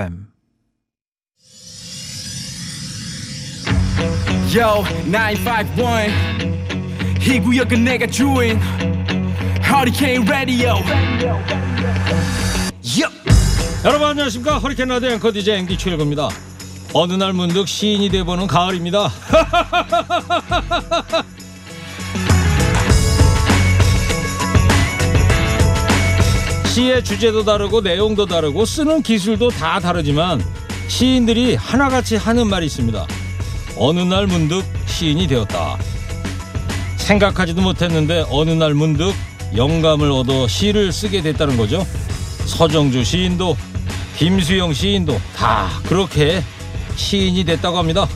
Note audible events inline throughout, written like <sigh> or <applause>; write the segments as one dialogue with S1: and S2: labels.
S1: FM
S2: Yo, 951. 이 구역은 내가 주인. Hurricane Radio. Yup.
S3: 여러분 안녕하십니까 허리케인 라디오 앵커 DJ 앵디 최일구입니다 어느 날 문득 시인이 돼보는 가을입니다 <laughs> 시의 주제도 다르고 내용도 다르고 쓰는 기술도 다 다르지만 시인들이 하나같이 하는 말이 있습니다. 어느 날 문득 시인이 되었다. 생각하지도 못했는데 어느 날 문득 영감을 얻어 시를 쓰게 됐다는 거죠. 서정주 시인도 김수영 시인도 다 그렇게 시인이 됐다고 합니다.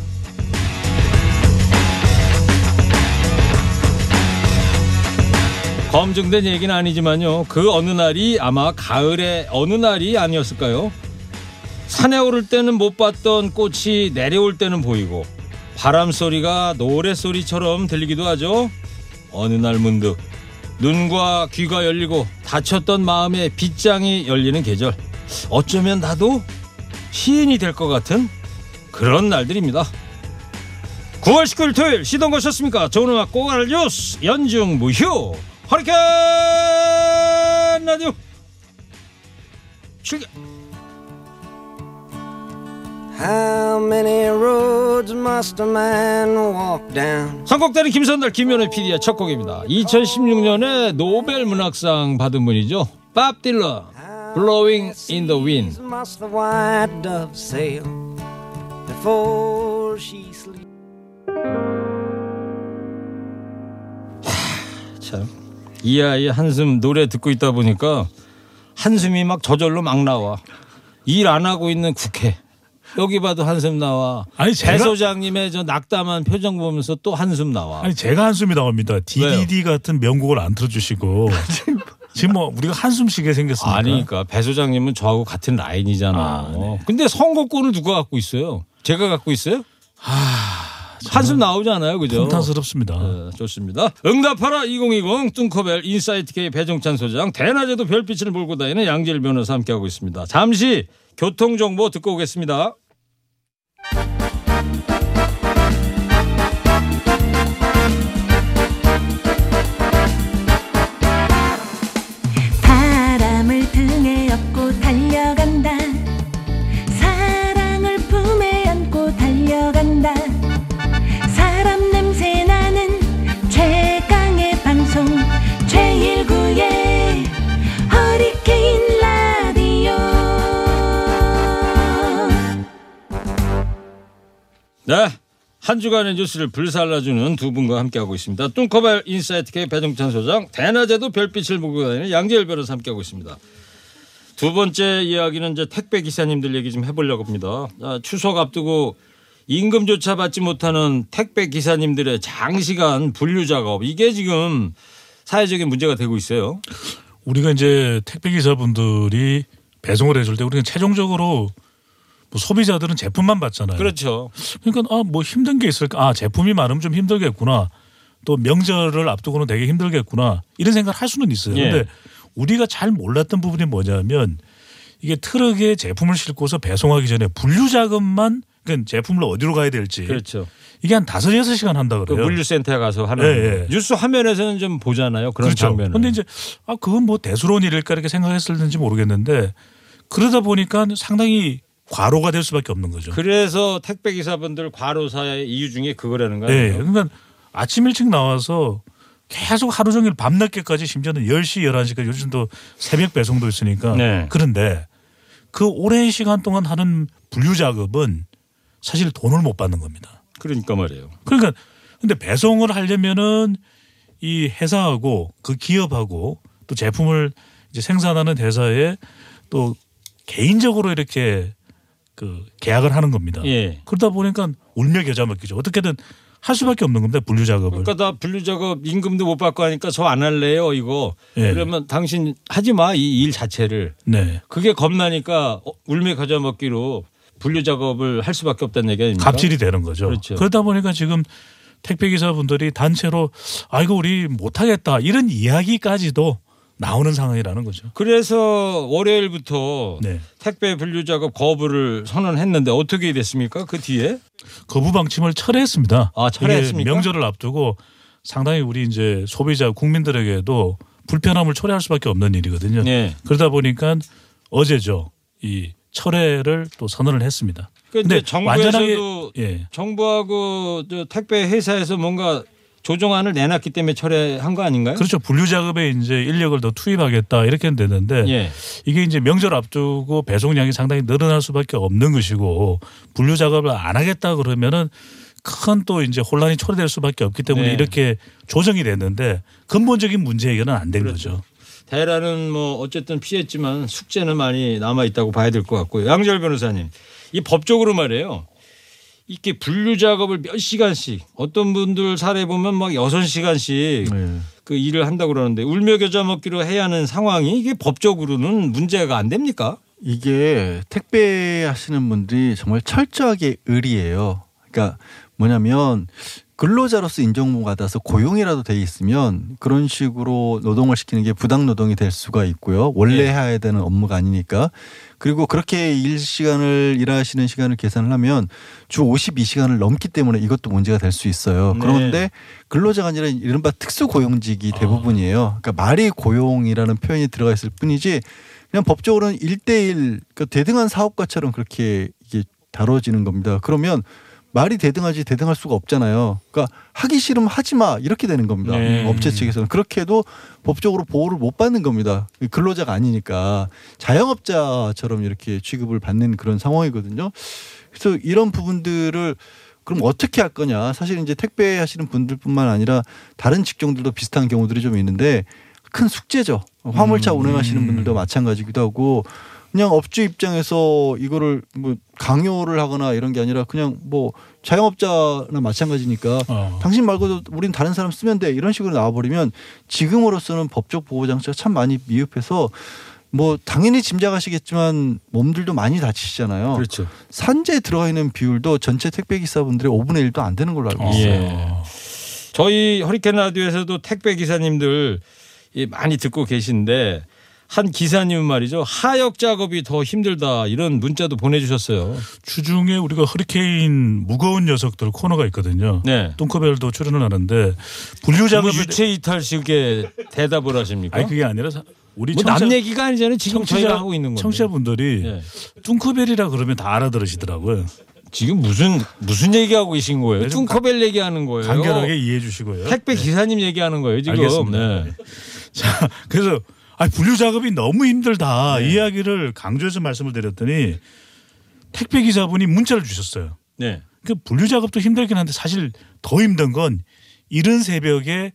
S3: 검증된 얘기는 아니지만요. 그 어느 날이 아마 가을의 어느 날이 아니었을까요? 산에 오를 때는 못 봤던 꽃이 내려올 때는 보이고 바람 소리가 노래 소리처럼 들리기도 하죠. 어느 날 문득 눈과 귀가 열리고 닫혔던 마음의 빗장이 열리는 계절. 어쩌면 나도 시인이 될 것 같은 그런 날들입니다. 9월 19일 토요일 시동 거셨습니까? 좋은 음악 꼬갈 뉴스 연중 무휴 허리케인 라디오 출격
S4: How many roads must a man walk down?
S3: 선곡되는 김선달 김현우 PD의 첫 곡입니다. 2016년에 노벨 문학상 받은 분이죠. 밥 딜런 Blowing in the Wind
S4: sleeps?
S3: 참. 이 아이 한숨 노래 듣고 있다 보니까 한숨이 막 저절로 막 나와. 일 안 하고 있는 국회. 여기 봐도 한숨 나와.
S5: 아니, 제가-
S3: 배 소장님의 저 낙담한 표정 보면서 또 한숨 나와.
S5: 아니 제가 한숨이 나옵니다. DDD 같은 명곡을 안 틀어주시고 <laughs> 지금 뭐 우리가 한숨 쉬게 생겼습니다.
S3: 아니니까 배 소장님은 저하고 같은 라인이잖아.
S5: 아, 네.
S3: 근데 선거권을 누가 갖고 있어요? 제가 갖고 있어요? 한숨 나오잖아요, 그죠?
S5: 통탄스럽습니다.
S3: 네, 좋습니다. 응답하라 2020 뚱커벨 인사이트 K 배종찬 소장 대낮에도 별빛을 몰고 다니는 양재열 변호사 함께하고 있습니다. 잠시 교통 정보 듣고 오겠습니다. 네. 한 주간의 뉴스를 불살라주는 두 분과 함께하고 있습니다. 뚱커벨 인사이트 K 배종찬 소장, 대낮에도 별빛을 몰고 다니는 양재열 변호사 함께하고 있습니다. 두 번째 이야기는 이제 택배 기사님들 얘기 좀 해보려고 합니다. 아, 추석 앞두고 임금조차 받지 못하는 택배 기사님들의 장시간 분류 작업 이게 지금 사회적인 문제가 되고 있어요.
S5: 우리가 이제 택배 기사분들이 배송을 해줄 때 우리가 최종적으로 뭐 소비자들은 제품만 받잖아요.
S3: 그렇죠.
S5: 그러니까 아 뭐 힘든 게 있을까? 아 제품이 많으면 좀 힘들겠구나. 또 명절을 앞두고는 되게 힘들겠구나. 이런 생각을 할 수는 있어요.
S3: 예.
S5: 근데 우리가 잘 몰랐던 부분이 뭐냐면 이게 트럭에 제품을 싣고서 배송하기 전에 분류 작업만 그러니까 제품을 어디로 가야 될지
S3: 그렇죠.
S5: 이게 한 다섯 여섯 시간 한다
S3: 그
S5: 그래요.
S3: 물류센터에 가서 하는
S5: 예,
S3: 거.
S5: 예.
S3: 뉴스 화면에서는 좀 보잖아요. 그런
S5: 그렇죠.
S3: 장면을.
S5: 근데 이제 아 그건 뭐 대수로운 일일까 이렇게 생각했을는지 모르겠는데 그러다 보니까 상당히 과로가 될 수밖에 없는 거죠.
S3: 그래서 택배 기사분들 과로사의 이유 중에 그거라는
S5: 예.
S3: 거예요.
S5: 그러니까 아침 일찍 나와서 계속 하루 종일 밤늦게까지 심지어는 10시, 11시까지 요즘도 새벽 배송도 있으니까
S3: 네.
S5: 그런데 그 오랜 시간 동안 하는 분류 작업은 사실 돈을 못 받는 겁니다.
S3: 그러니까 말이에요.
S5: 그러니까 근데 배송을 하려면은 이 회사하고 그 기업하고 또 제품을 이제 생산하는 회사에 또 개인적으로 이렇게 그 계약을 하는 겁니다.
S3: 예.
S5: 그러다 보니까 울며 겨자 먹기죠. 어떻게든 할 수밖에 없는 겁니다. 분류 작업을.
S3: 그러니까 다 분류 작업 임금도 못 받고 하니까 저 안 할래요 이거.
S5: 예.
S3: 그러면 당신 하지 마 이 일 자체를.
S5: 네.
S3: 그게 겁나니까 어, 울며 겨자 먹기로 분류 작업을 할 수밖에 없다는 얘기 아닙니까?
S5: 갑질이 되는 거죠.
S3: 그렇죠.
S5: 그러다 보니까 지금 택배 기사분들이 단체로 아이고 우리 못 하겠다 이런 이야기까지도 나오는 상황이라는 거죠.
S3: 그래서 월요일부터
S5: 네.
S3: 택배 분류 작업 거부를 선언했는데 어떻게 됐습니까? 그 뒤에?
S5: 거부 방침을 철회했습니다.
S3: 아, 철회했습니까?
S5: 명절을 앞두고 상당히 우리 이제 소비자 국민들에게도 불편함을 초래할 수밖에 없는 일이거든요.
S3: 네.
S5: 그러다 보니까 어제죠. 이 철회를 또 선언을 했습니다.
S3: 근데 정부에서도
S5: 예.
S3: 정부하고 저 택배 회사에서 뭔가 조정안을 내놨기 때문에 철회한 거 아닌가요?
S5: 그렇죠. 분류 작업에 이제 인력을 더 투입하겠다 이렇게 되는데
S3: 예.
S5: 이게 이제 명절 앞두고 배송량이 상당히 늘어날 수밖에 없는 것이고 분류 작업을 안 하겠다 그러면은 큰 또 이제 혼란이 초래될 수밖에 없기 때문에
S3: 네.
S5: 이렇게 조정이 됐는데 근본적인 문제 해결은 안 된
S3: 그렇죠.
S5: 거죠.
S3: 대란은 뭐 어쨌든 피했지만 숙제는 많이 남아 있다고 봐야 될 것 같고요. 양절 변호사님, 이 법적으로 말이에요. 이렇게 분류 작업을 몇 시간씩 어떤 분들 사례 보면 막 여섯 시간씩
S1: 네.
S3: 그 일을 한다고 그러는데 울며 겨자 먹기로 해야 하는 상황이 이게 법적으로는 문제가 안 됩니까?
S1: 이게 택배 하시는 분들이 정말 철저하게 의리예요. 그러니까 뭐냐면 근로자로서 인정받아서 고용이라도 돼 있으면 그런 식으로 노동을 시키는 게 부당 노동이 될 수가 있고요. 원래
S3: 네.
S1: 해야 되는 업무가 아니니까. 그리고 그렇게 일 시간을 일하시는 시간을 계산을 하면 주 52시간을 넘기 때문에 이것도 문제가 될 수 있어요.
S3: 네.
S1: 그런데 근로자가 아니라 이른바 특수 고용직이 대부분이에요. 그러니까 말이 고용이라는 표현이 들어가 있을 뿐이지 그냥 법적으로는 일대일 그러니까 대등한 사업가처럼 그렇게 이게 다뤄지는 겁니다. 그러면 말이 대등하지 대등할 수가 없잖아요. 그러니까 하기 싫으면 하지 마 이렇게 되는 겁니다.
S3: 네.
S1: 업체 측에서는 그렇게 해도 법적으로 보호를 못 받는 겁니다. 근로자가 아니니까 자영업자처럼 이렇게 취급을 받는 그런 상황이거든요. 그래서 이런 부분들을 그럼 어떻게 할 거냐? 사실 이제 택배 하시는 분들뿐만 아니라 다른 직종들도 비슷한 경우들이 좀 있는데 큰 숙제죠. 화물차 운행하시는 분들도 마찬가지기도 하고 그냥 업주 입장에서 이거를 뭐 강요를 하거나 이런 게 아니라 그냥 뭐 자영업자나 마찬가지니까
S5: 어.
S1: 당신 말고도 우린 다른 사람 쓰면 돼 이런 식으로 나와버리면 지금으로서는 법적 보호 장치가 참 많이 미흡해서 뭐 당연히 짐작하시겠지만 몸들도 많이 다치시잖아요.
S3: 그렇죠.
S1: 산재에 들어가 있는 비율도 전체 택배 기사분들의 5분의 1도 안 되는 걸로 알고 있어요.
S3: 예. 저희 허리케인 라디오에서도 택배 기사님들 이 많이 듣고 계신데 한 기사님은 말이죠 하역 작업이 더 힘들다 이런 문자도 보내주셨어요.
S5: 주중에 우리가 허리케인 무거운 녀석들 코너가 있거든요.
S3: 네.
S5: 뚱커벨도 출연을 하는데 분류
S3: 뭐
S5: 작업에
S3: 유체 이탈식의 대답을 하십니까?
S5: 아니 그게 아니라 사- 우리
S3: 뭐남 얘기가 아니잖아요. 지금 저희가 하고 있는 건데.
S5: 청취자분들이
S3: 예.
S5: 뚱커벨이라 그러면 다 알아들으시더라고요.
S3: 지금 무슨 무슨 얘기하고 계신 거예요?
S5: 네, 좀
S3: 뚱커벨 얘기하는 거예요.
S5: 간결하게 이해해 주시고요.
S3: 택배 기사님 얘기하는 거예요 지금.
S5: 알겠습니다.
S3: 네.
S5: 자, 그래서 아 분류 작업이 너무 힘들다
S3: 네.
S5: 이 이야기를 강조해서 말씀을 드렸더니 택배 기사분이 문자를 주셨어요.
S3: 네.
S5: 그 분류 작업도 힘들긴 한데 사실 더 힘든 건 이른 새벽에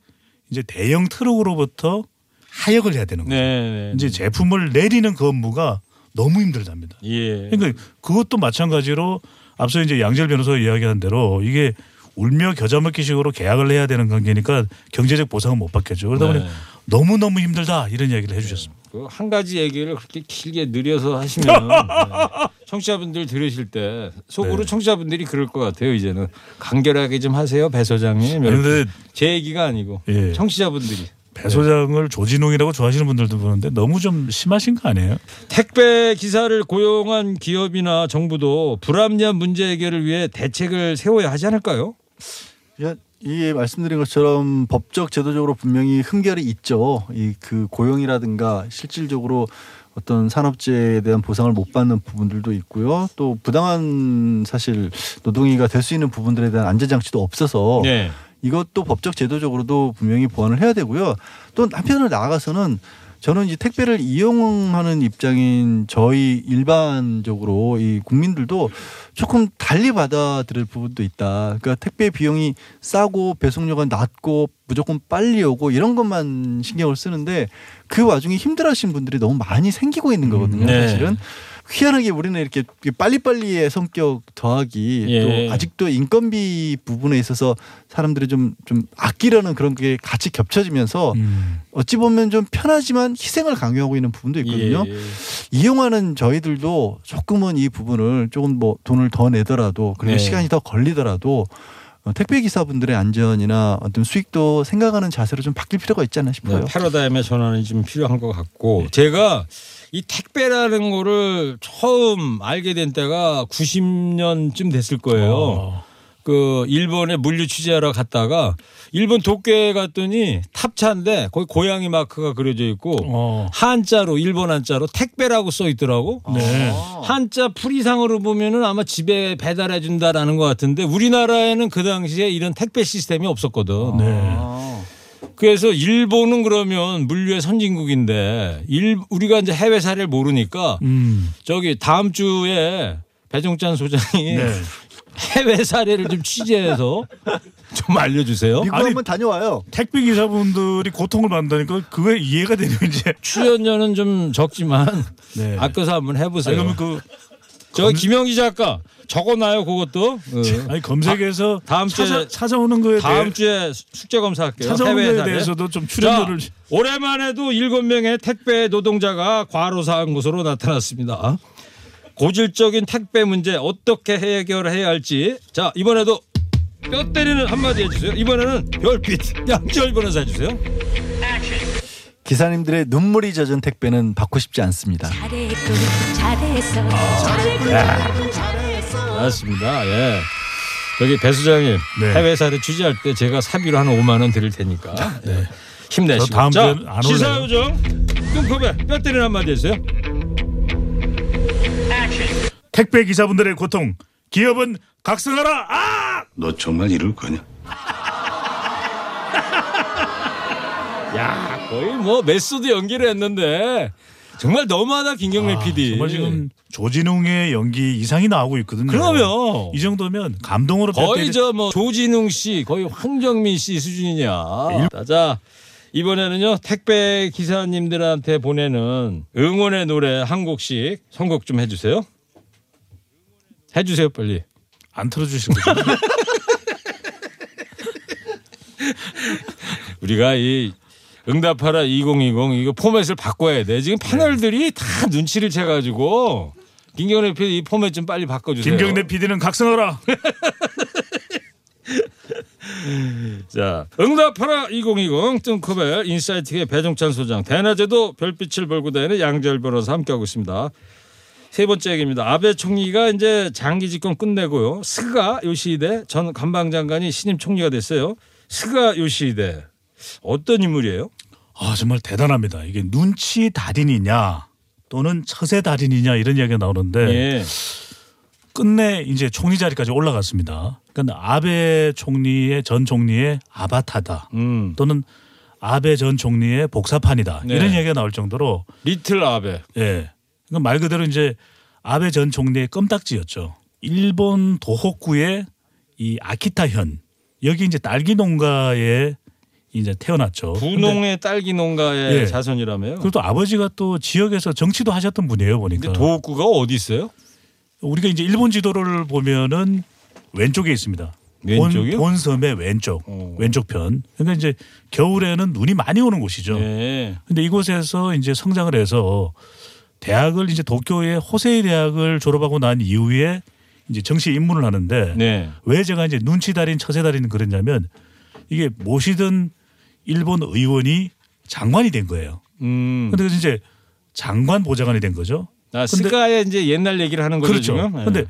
S5: 이제 대형 트럭으로부터 하역을 해야 되는 거예요.
S3: 네. 네.
S5: 이제 제품을 내리는 그 업무가 너무 힘들답니다.
S3: 예.
S5: 그러니까 그것도 마찬가지로 앞서 이제 양절 변호사 이야기한 대로 이게 울며 겨자 먹기식으로 계약을 해야 되는 관계니까 경제적 보상은 못 받겠죠. 그러다 보니
S3: 네.
S5: 너무 너무 힘들다 이런 이야기를 해주셨습니다.
S3: 그 한 가지 얘기를 그렇게 길게 느려서 하시면 네. 청취자분들 들으실 때 속으로
S5: 네.
S3: 청취자분들이 그럴 것 같아요. 이제는 간결하게 좀 하세요, 배 소장님.
S5: 그런데
S3: 제 얘기가 아니고
S5: 예.
S3: 청취자분들이
S5: 배 소장을 조진웅이라고 좋아하시는 분들도 보는데 너무 좀 심하신 거 아니에요?
S3: 택배 기사를 고용한 기업이나 정부도 불합리한 문제 해결을 위해 대책을 세워야 하지 않을까요?
S1: 야, 이 말씀드린 것처럼 법적 제도적으로 분명히 흠결이 있죠. 이 그 고용이라든가 실질적으로 어떤 산업재해에 대한 보상을 못 받는 부분들도 있고요. 또 부당한 사실 노동이가 될 수 있는 부분들에 대한 안전 장치도 없어서
S3: 네.
S1: 이것도 법적 제도적으로도 분명히 보완을 해야 되고요. 또 한편으로 나아가서는 저는 이제 택배를 이용하는 입장인 저희 일반적으로 이 국민들도 조금 달리 받아들일 부분도 있다. 그러니까 택배 비용이 싸고 배송료가 낮고 무조건 빨리 오고 이런 것만 신경을 쓰는데 그 와중에 힘들어하시는 분들이 너무 많이 생기고 있는 거거든요.
S3: 네.
S1: 사실은 희한하게 우리는 이렇게 빨리빨리의 성격 더하기
S3: 예.
S1: 또 아직도 인건비 부분에 있어서 사람들이 좀 좀 아끼려는 그런 게 같이 겹쳐지면서
S5: 음.
S1: 어찌 보면 좀 편하지만 희생을 강요하고 있는 부분도 있거든요.
S3: 예.
S1: 이용하는 저희들도 조금은 이 부분을 조금 뭐 돈을 더 내더라도 그리고
S3: 네.
S1: 시간이 더 걸리더라도 어, 택배 기사분들의 안전이나 어떤 수익도 생각하는 자세로 좀 바뀔 필요가 있지 않나 싶어요.
S3: 네, 패러다임의 전환이 좀 필요한 것 같고 제가 이 택배라는 거를 처음 알게 된 때가 90년쯤 됐을 거예요.
S5: 어.
S3: 그 일본에 물류 취재하러 갔다가 일본 도쿄에 갔더니 탑차인데 거기 고양이 마크가 그려져 있고
S5: 어.
S3: 한자로 일본 한자로 택배라고 써 있더라고.
S5: 네.
S3: 한자 풀이상으로 보면은 아마 집에 배달해 준다라는 것 같은데 우리나라에는 그 당시에 이런 택배 시스템이 없었거든.
S5: 네.
S3: 그래서 일본은 그러면 물류의 선진국인데 일 우리가 이제 해외 사례를 모르니까
S5: 음.
S3: 저기 다음 주에 배종찬 소장이
S5: 네. <laughs>
S3: 해외 사례를 좀 취재해서 좀 알려주세요.
S1: 미국
S5: 아니,
S1: 한번 다녀와요.
S5: 택배 기사분들이 고통을 받는다니까 그게 이해가 되는 이제.
S3: 출연료는 좀 적지만
S5: 네.
S3: 아껴서 한번
S5: 아니,
S3: 해보세요.
S5: 그러면 그
S3: 저 김영기 작가 적어놔요 그것도. 어.
S5: 아니 검색해서
S3: 다 음 주에-
S5: 찾아, 찾아오는 거에
S3: 다음
S5: 대해
S3: 주에 숙제 검사할게요.
S5: 찾아오는
S3: 해외
S5: 거에. 대해서도 좀 출연료를
S3: 자, 오랜만에도 일곱 명의 택배 노동자가 과로사한 것으로 나타났습니다. 고질적인 택배 문제 어떻게 해결해야 할지 자 이번에도 뼈 때리는 한마디 해주세요. 이번에는 별빛 양지열 변호사 해주세요.
S1: 기사님들의 눈물이 젖은 택배는 받고 싶지 않습니다.
S6: 잘했군 잘했어 잘했군
S3: 맞습니다. 예. 여기 배 소장님
S5: 네.
S3: 해외 사례 취재할 때 제가 사비로 한 5만 원 드릴 테니까 네. 힘내시고
S5: 저 다음
S3: 자
S5: 주엔 안
S3: 시사
S5: 올래요.
S3: 요정 뚱커벨 뼈 때리는 한마디 해주세요.
S5: 택배 기사분들의 고통 기업은 각성하라. 아!
S7: 너 정말 이럴 거냐? <laughs>
S3: 야 거의 뭐 메소드 연기를 했는데 정말 너무하다 김경래
S5: 아,
S3: PD.
S5: 정말 지금 조진웅의 연기 이상이 나오고 있거든요.
S3: 그러면
S5: 이 정도면 감동으로
S3: 거의 저 뭐 조진웅 씨 거의 황정민 씨 수준이냐. 자 이번에는요 택배 기사님들한테 보내는 응원의 노래 한 곡씩 선곡 좀 해주세요. 해주세요 빨리.
S5: 안 틀어주신 거죠? <laughs>
S3: 우리가 이 응답하라 2020 이거 포맷을 바꿔야 돼. 지금 패널들이 다 눈치를 채가지고 김경래 PD 이 포맷 좀 빨리 바꿔주세요.
S5: 김경래 PD는 각성하라. <laughs>
S3: 자, 응답하라 2020 뚱커벨 인사이트의 배종찬 소장 대낮에도 별빛을 몰고 다니는 양재열 변호사 함께하고 있습니다. 세 번째 얘기입니다. 아베 총리가 이제 장기 집권 끝내고요. 스가 요시히데 전 관방장관이 신임 총리가 됐어요. 스가 요시히데 어떤 인물이에요?
S5: 아 정말 대단합니다. 이게 눈치 달인이냐 또는 처세 달인이냐 이런 이야기가 나오는데
S3: 예.
S5: 끝내 이제 총리 자리까지 올라갔습니다. 그러니까 아베 총리의 전 총리의 아바타다
S3: 음.
S5: 또는 아베 전 총리의 복사판이다
S3: 네.
S5: 이런 이야기가 나올 정도로
S3: little 아베.
S5: 예. 그러니까 말 그대로 이제 아베 전 총리의 껌딱지였죠. 일본 도호쿠의 이 아키타현 여기 이제 딸기 농가에 이제 태어났죠.
S3: 분홍의 딸기 농가의
S5: 예.
S3: 자손이라며요.
S5: 그리고 또 아버지가 또 지역에서 정치도 하셨던 분이에요 보니까.
S3: 근데 도읍구가 어디 있어요?
S5: 우리가 이제 일본 지도를 보면은 왼쪽에 있습니다.
S3: 왼쪽이요?
S5: 본, 본섬의 왼쪽,
S3: 어.
S5: 왼쪽 편. 그러니까 이제 겨울에는 눈이 많이 오는 곳이죠.
S3: 네.
S5: 근데 이곳에서 이제 성장을 해서 대학을 이제 도쿄의 호세이 대학을 졸업하고 난 이후에 이제 정치에 입문을 하는데
S3: 네.
S5: 왜 제가 이제 눈치 달인 처세 달인 그랬냐면 이게 모시던 일본 의원이 장관이 된 거예요.
S3: 음.
S5: 근데 이제 장관 보좌관이 된 거죠.
S3: 아, 스가의 이제 옛날 얘기를 하는 거죠
S5: 그렇죠.
S3: 지금. 예.
S5: 근데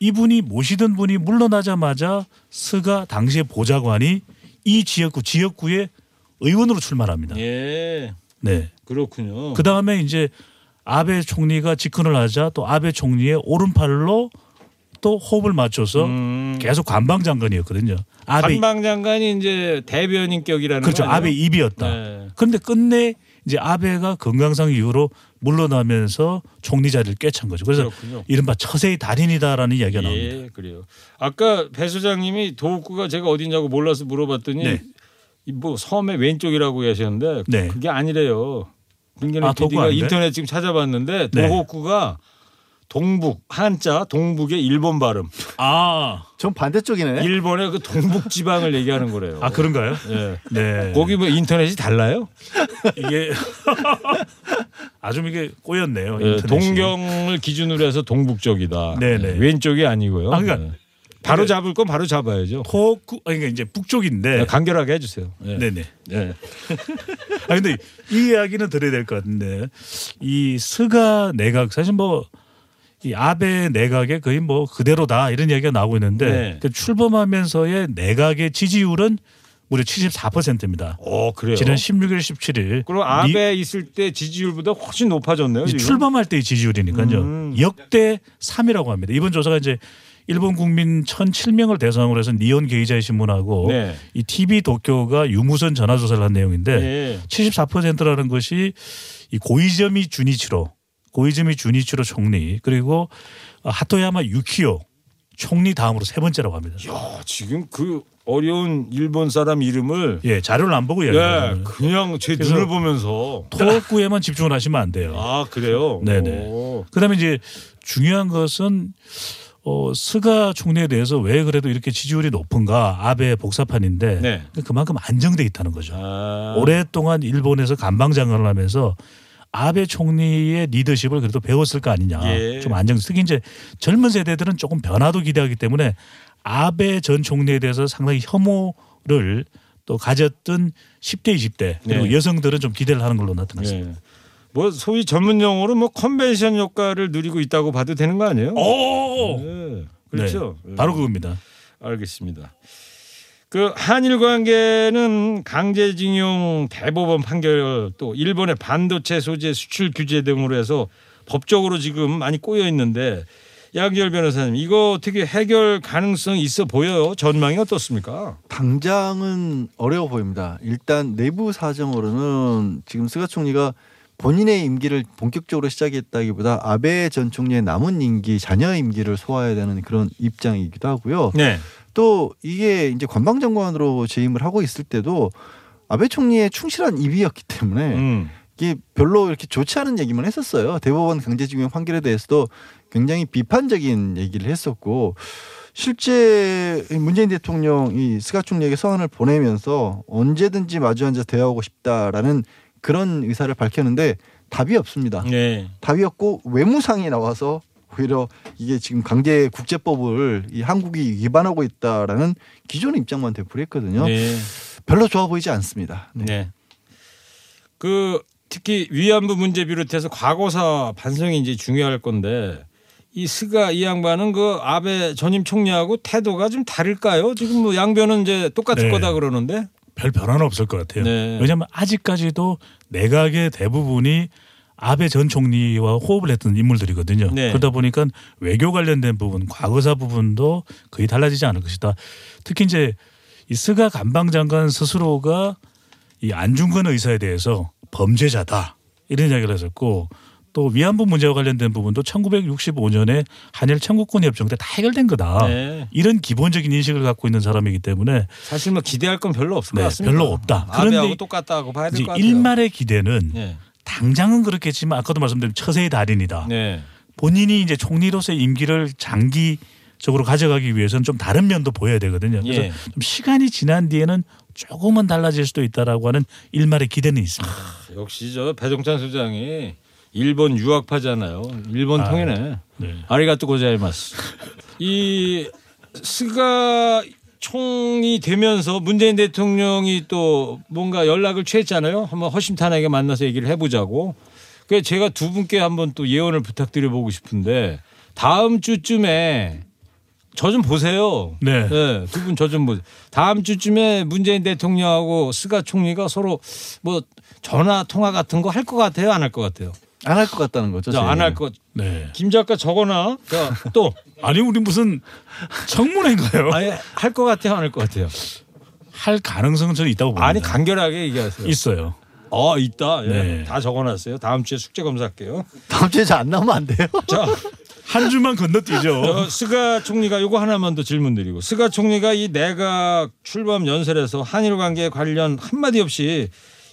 S5: 이분이 모시던 분이 물러나자마자 스가 당시의 보좌관이 이 지역구 지역구의 의원으로 출마합니다.
S3: 예.
S5: 네.
S3: 그렇군요.
S5: 그 다음에 이제 아베 총리가 집권을 하자 또 아베 총리의 오른팔로 또 호흡을 맞춰서
S3: 음.
S5: 계속 관방 장관이었거든요. 아베
S3: 관방 장관이 이제 대변인격이라는
S5: 그렇죠. 아베 입이었다.
S3: 네.
S5: 그런데 끝내 이제 아베가 건강상 이후로 물러나면서 총리 자리를 꿰찬 거죠. 그래서
S3: 그렇군요.
S5: 이른바 처세의 달인이다라는 이야기가 나옵니다.
S3: 예, 그래요. 아까 배 소장님이 도읍구가 제가 어디냐고 몰라서 물어봤더니
S5: 네.
S3: 이뭐 섬의 왼쪽이라고 하셨는데
S5: 네.
S3: 그게 아니래요. 김경래
S5: 아,
S3: PD가? 인터넷 지금 찾아봤는데
S5: 네.
S3: 도호구가 동북 한자 동북의 일본 발음.
S5: 아,
S1: 전 반대쪽이네.
S3: 일본의 그 동북 지방을 얘기하는 거래요.
S5: 아 그런가요?
S3: 예.
S5: 네.
S3: 거기 뭐 인터넷이 달라요?
S5: 이게 <laughs> 아주 이게 꼬였네요.
S3: 예,
S5: 인터넷이.
S3: 동경을 기준으로 해서 동북 쪽이다.
S5: 네네.
S3: 예, 왼쪽이 아니고요.
S5: 아, 그러니까
S3: 예. 바로 잡을 건 바로 잡아야죠.
S5: 아니 그러니까 이제 북쪽인데
S3: 네, 간결하게 해주세요. 네.
S5: 네네.
S3: 네. <laughs>
S5: 아 근데 이 이야기는 들어야 될 것 같은데 이 스가 내각 사실 뭐 이 아베 내각의 거의 뭐 그대로다 이런 이야기가 나오고 있는데
S3: 네.
S5: 그 출범하면서의 내각의 지지율은 무려 74%입니다.
S3: 어 그래요.
S5: 지난 16일 17일
S3: 그럼 아베 있을 때 지지율보다 훨씬 높아졌네요. 지금.
S5: 출범할 때의 지지율이니까요.
S3: 음.
S5: 역대 3위라고 합니다. 이번 조사가 이제 일본 국민 1,007명을 대상으로 해서 니온 게이자의 신문하고
S3: 네.
S5: 이 TV 도쿄가 유무선 전화 조사를 한 내용인데
S3: 네.
S5: 74%라는 것이 이 고이즈미 주니치로 고이즈미 주니치로 총리 그리고 하토야마 유키오 총리 다음으로 세 번째라고 합니다.
S3: 야, 지금 그 어려운 일본 사람 이름을
S5: 예, 자료를 안 보고
S3: 예,
S5: 이야기해요.
S3: 그냥 제 눈을 보면서
S5: 토구에만 집중을 하시면 안 돼요.
S3: 아 그래요.
S5: 네네.
S3: 오.
S5: 그다음에 이제 중요한 것은 어, 스가 총리에 대해서 왜 그래도 이렇게 지지율이 높은가 아베 복사판인데
S3: 네.
S5: 그만큼 안정돼 있다는 거죠.
S3: 아.
S5: 오랫동안 일본에서 간방 장관을 하면서 아베 총리의 리더십을 그래도 배웠을 거 아니냐.
S3: 예.
S5: 좀 안정. 특히 이제 젊은 세대들은 조금 변화도 기대하기 때문에 아베 전 총리에 대해서 상당히 혐오를 또 가졌던 10대, 20대 그리고
S3: 네.
S5: 여성들은 좀 기대를 하는 걸로 나타났습니다.
S3: 예. 뭐 소위 전문 용어로 뭐 컨벤션 효과를 누리고 있다고 봐도 되는 거 아니에요?
S5: 오!
S3: 네. 그렇죠.
S5: 네, 바로 그겁니다.
S3: 알겠습니다. 그 한일 관계는 강제징용 대법원 판결 또 일본의 반도체 소재 수출 규제 등으로 해서 법적으로 지금 많이 꼬여 있는데 양지열 변호사님 이거 어떻게 해결 가능성 있어 보여요? 전망이 어떻습니까?
S1: 당장은 어려워 보입니다. 일단 내부 사정으로는 지금 스가 총리가 본인의 임기를 본격적으로 시작했다기보다 아베 전 총리의 남은 임기, 자녀 임기를 소화해야 되는 그런 입장이기도 하고요.
S3: 네.
S1: 또 이게 이제 관방장관으로 재임을 하고 있을 때도 아베 총리의 충실한 입이었기 때문에
S3: 음.
S1: 이게 별로 이렇게 좋지 않은 얘기만 했었어요. 대법원 강제징용 판결에 대해서도 굉장히 비판적인 얘기를 했었고 실제 문재인 대통령이 스가 총리에게 서한을 보내면서 언제든지 마주 앉아 대화하고 싶다라는 그런 의사를 밝혔는데 답이 없습니다.
S3: 네.
S1: 답이 없고 외무상이 나와서 오히려 이게 지금 강제 국제법을 이 한국이 위반하고 있다라는 기존의 입장만 되풀이했거든요.
S3: 네.
S1: 별로 좋아 보이지 않습니다. 네.
S3: 네. 그 특히 위안부 문제 비롯해서 과거사 반성이 이제 중요할 건데 이 스가 이 양반은 그 아베 전임 총리하고 태도가 좀 다를까요? 지금 뭐 양변은 이제 똑같을
S5: 네.
S3: 거다 그러는데.
S5: 별 변화는 없을 것 같아요.
S3: 네.
S5: 왜냐하면 아직까지도 내각의 대부분이 아베 전 총리와 호흡을 했던 인물들이거든요.
S3: 네.
S5: 그러다 보니까 외교 관련된 부분, 과거사 부분도 거의 달라지지 않을 것이다. 특히 이제 이 스가 관방장관 스스로가 이 안중근 의사에 대해서 범죄자다 이런 이야기를 했었고 또 위안부 문제와 관련된 부분도 1965년에 한일 청구권 협정 때 다 해결된 거다.
S3: 네.
S5: 이런 기본적인 인식을 갖고 있는 사람이기 때문에
S3: 사실 뭐 기대할 건 별로 없을
S5: 네,
S3: 것 같습니다.
S5: 별로 없다. 그런데
S3: 똑같다고 봐야 될 것 같아요.
S5: 일말의 기대는
S3: 네.
S5: 당장은 그렇겠지만 아까도 말씀드린 처세의 달인이다.
S3: 네. 본인이
S5: 이제 총리로서의 임기를 장기 적으로 가져가기 위해서는 좀 다른 면도 보여야 되거든요. 그래서
S3: 예.
S5: 좀 시간이 지난 뒤에는 조금은 달라질 수도 있다라고 하는 일말의 기대는 있습니다.
S3: 역시 저 배종찬 소장이 일본 유학파잖아요. 일본
S5: 아,
S3: 통이네.
S5: 네.
S3: 아리가또 고자이마스. 이 스가 총이 되면서 문재인 대통령이 또 뭔가 연락을 취했잖아요. 한번 허심탄회하게 만나서 얘기를 해보자고. 그래서 제가 두 분께 한번 또 예언을 부탁드려보고 싶은데 다음 주쯤에 저 좀 보세요.
S5: 네.
S3: 두분 저 좀 보세요. 다음 주쯤에 문재인 대통령하고 스가 총리가 서로 뭐 전화 통화 같은 거 할 것 같아요, 안 할 것 같아요.
S1: 안 할 것 같다는 거죠.
S3: 안 할 것.
S5: 네.
S3: 김 작가 적어놔. 자, <laughs> 또
S5: 아니 우리 무슨 청문회인가요?
S3: 아예 할것 같아요, 안 할 것 같아요.
S5: 할 가능성은 저는 있다고 봅니다.
S3: 아니 간결하게 얘기하세요.
S5: 있어요.
S3: 어 있다. 예.
S5: 네.
S3: 다 적어놨어요. 다음 주에 숙제 검사할게요.
S1: 다음 주에 잘 안 나오면 안 돼요.
S3: 자, <laughs>
S5: 한 주만 건너뛰죠.
S3: 어, 스가 총리가 요거 하나만 더 질문드리고 스가 총리가 이 내각 출범 연설에서 한일 관계 관련 한마디 없이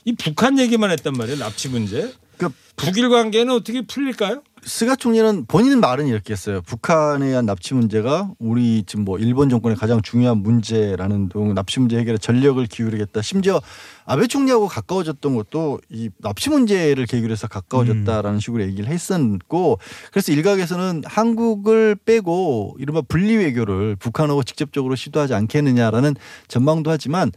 S3: 이 북한 얘기만 했단 말이에요. 납치 문제.
S1: 그
S3: 북일 관계는 어떻게 풀릴까요?
S1: 스가 총리는 본인 말은 이렇게 했어요. 북한에 대한 납치 문제가 우리 지금 뭐 일본 정권의 가장 중요한 문제라는 등 납치 문제 해결에 전력을 기울이겠다. 심지어 아베 총리하고 가까워졌던 것도 이 납치 문제를 계기로 해서 가까워졌다라는 식으로 얘기를 했었고 그래서 일각에서는 한국을 빼고 이른바 분리 외교를 북한하고 직접적으로 시도하지 않겠느냐라는 전망도 하지만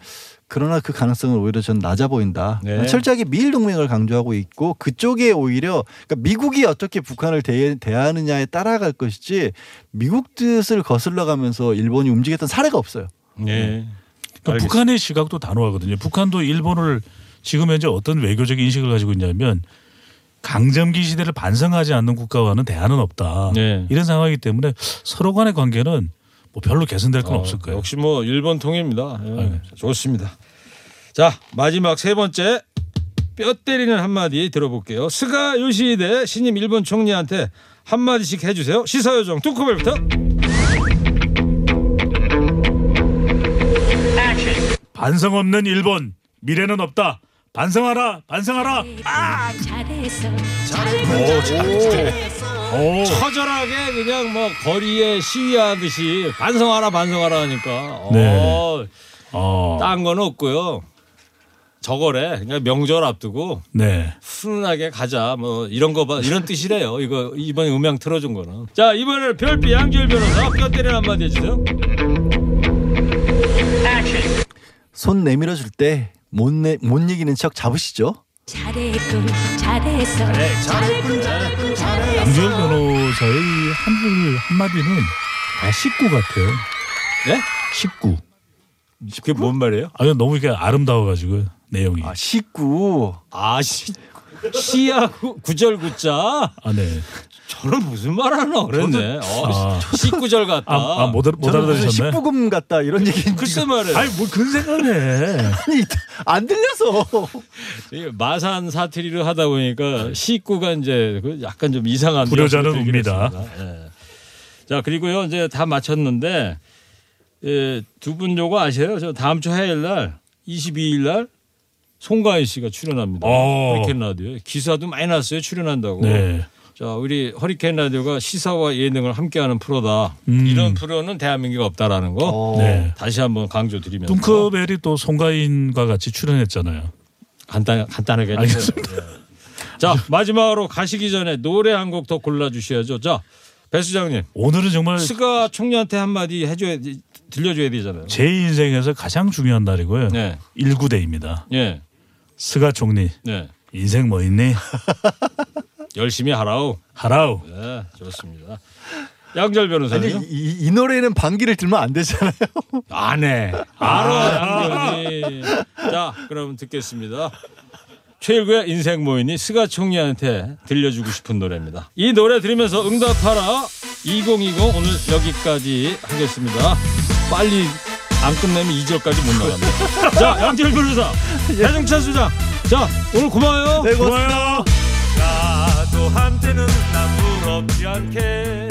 S1: 그러나 그 가능성은 오히려 전 낮아 보인다.
S3: 네.
S1: 철저하게 미일 동맹을 강조하고 있고 그쪽에 오히려 그러니까 미국이 어떻게 북한을 대, 대하느냐에 따라갈 것이지 미국 뜻을 거슬러 가면서 일본이 움직였던 사례가 없어요.
S3: 네.
S5: 그러니까
S3: 알겠습니다.
S5: 북한의 시각도 단호하거든요. 북한도 일본을 지금 현재 어떤 외교적인 인식을 가지고 있냐면 강점기 시대를 반성하지 않는 국가와는 대안은 없다.
S3: 네.
S5: 이런 상황이기 때문에 서로 간의 관계는 뭐 별로 개선될 건
S3: 어,
S5: 없을 거예요.
S3: 역시 뭐 일본 통입니다. 예,
S5: 네.
S3: 좋습니다. 자 마지막 세 번째 뼈 때리는 한마디 들어볼게요. 스가 요시히데 신임 일본 총리한테 한마디씩 해주세요. 시사요정 뚜쿠벨부터.
S5: 반성 없는 일본 미래는 없다. 반성하라. 반성하라.
S6: 잘해서
S5: 오.
S3: 처절하게 그냥 뭐 거리에 시위하듯이 반성하라 반성하라 하니까
S5: 네.
S3: 어,
S5: 어.
S3: 딴건 없고요. 저거래 그냥 명절 앞두고
S5: 네.
S3: 훈훈하게 가자 뭐 이런 거 봐 이런 뜻이래요 이거 이번에 음향 틀어준 거는 자 이번에는 별비 양지열 변호사 뼈 때리는 한마디 해주세요
S1: 손 내밀어 줄 때 못 내 못 이기는 척 잡으시죠.
S6: 잘했군 잘해서
S5: 양지열 변호사의 한줄 한마디는 다 식구 같아요.
S3: 네?
S5: 식구.
S3: 그게 뭔 말이에요
S5: 아 너무 이게 아름다워가지고 내용이.
S1: 아 식구.
S3: 아시 시야 구- 구절구자
S5: 아 네.
S3: 저는 무슨 말 하나 그랬네 어,
S5: 아.
S3: 식구절 같다
S5: 아, 아, 못, 알아- 못
S1: 저는 무슨
S5: 알아들으셨네.
S1: 식부금 같다 이런 얘기.
S3: 글쎄 말이에요
S5: 아니 뭘 그런 생각을 해.
S1: 아니 안 들려서. <laughs>
S3: 이 마산 사투리를 하다 보니까 식구가 이제 그 약간 좀 이상한
S5: 불효자는.
S3: 했습니다. 예. 자 그리고요 이제 다 마쳤는데 예, 두분 요거 아세요? 저 다음 주 화요일 날 22일 날 송가인 씨가 출연합니다.
S5: 어.
S3: 허리케인 라디오에 기사도 많이 났어요 출연한다고.
S5: 네.
S3: 자 우리 허리케인 라디오가 시사와 예능을 함께하는 프로다.
S5: 음.
S3: 이런 프로는 대한민국에 없다라는 거
S1: 어.
S5: 네.
S3: 다시 한번 강조드리면서
S5: 뚱커벨이 또 송가인과 같이 출연했잖아요.
S3: 간단 간단하게 해주세요. 예. 자 마지막으로 가시기 전에 노래 한 곡 더 골라 주셔야죠. 자 배 수장님
S5: 오늘은 정말
S3: 스가 총리한테 한마디 해줘야 들려줘야 되잖아요.
S5: 제 인생에서 가장 중요한 날이고요.
S3: 네,
S5: 19대입니다.
S3: 예,
S5: 스가 총리
S3: 네.
S5: 인생 뭐 있니? <laughs>
S3: 열심히 하라우.
S5: 하라우.
S3: 네, 좋습니다. 양절
S1: 아니
S3: 변호사님.
S1: 이, 이 노래는 방귀를 들면 안 되잖아요. <laughs>
S3: 안 해. 알아, 양절이. 자, 그럼 듣겠습니다. 최일구의 인생 모인이 스가 총리한테 들려주고 싶은 노래입니다. 이 노래 들으면서 응답하라 2020 오늘 여기까지 하겠습니다. 빨리 안 끝내면 2절까지 못 나갑니다. 자, 양질 변호사, 배정찬 수장. 자, 오늘 고마워요.
S1: 네, 고맙습니다.
S5: 고마워요.
S3: 나도 한때는 난 부럽지 않게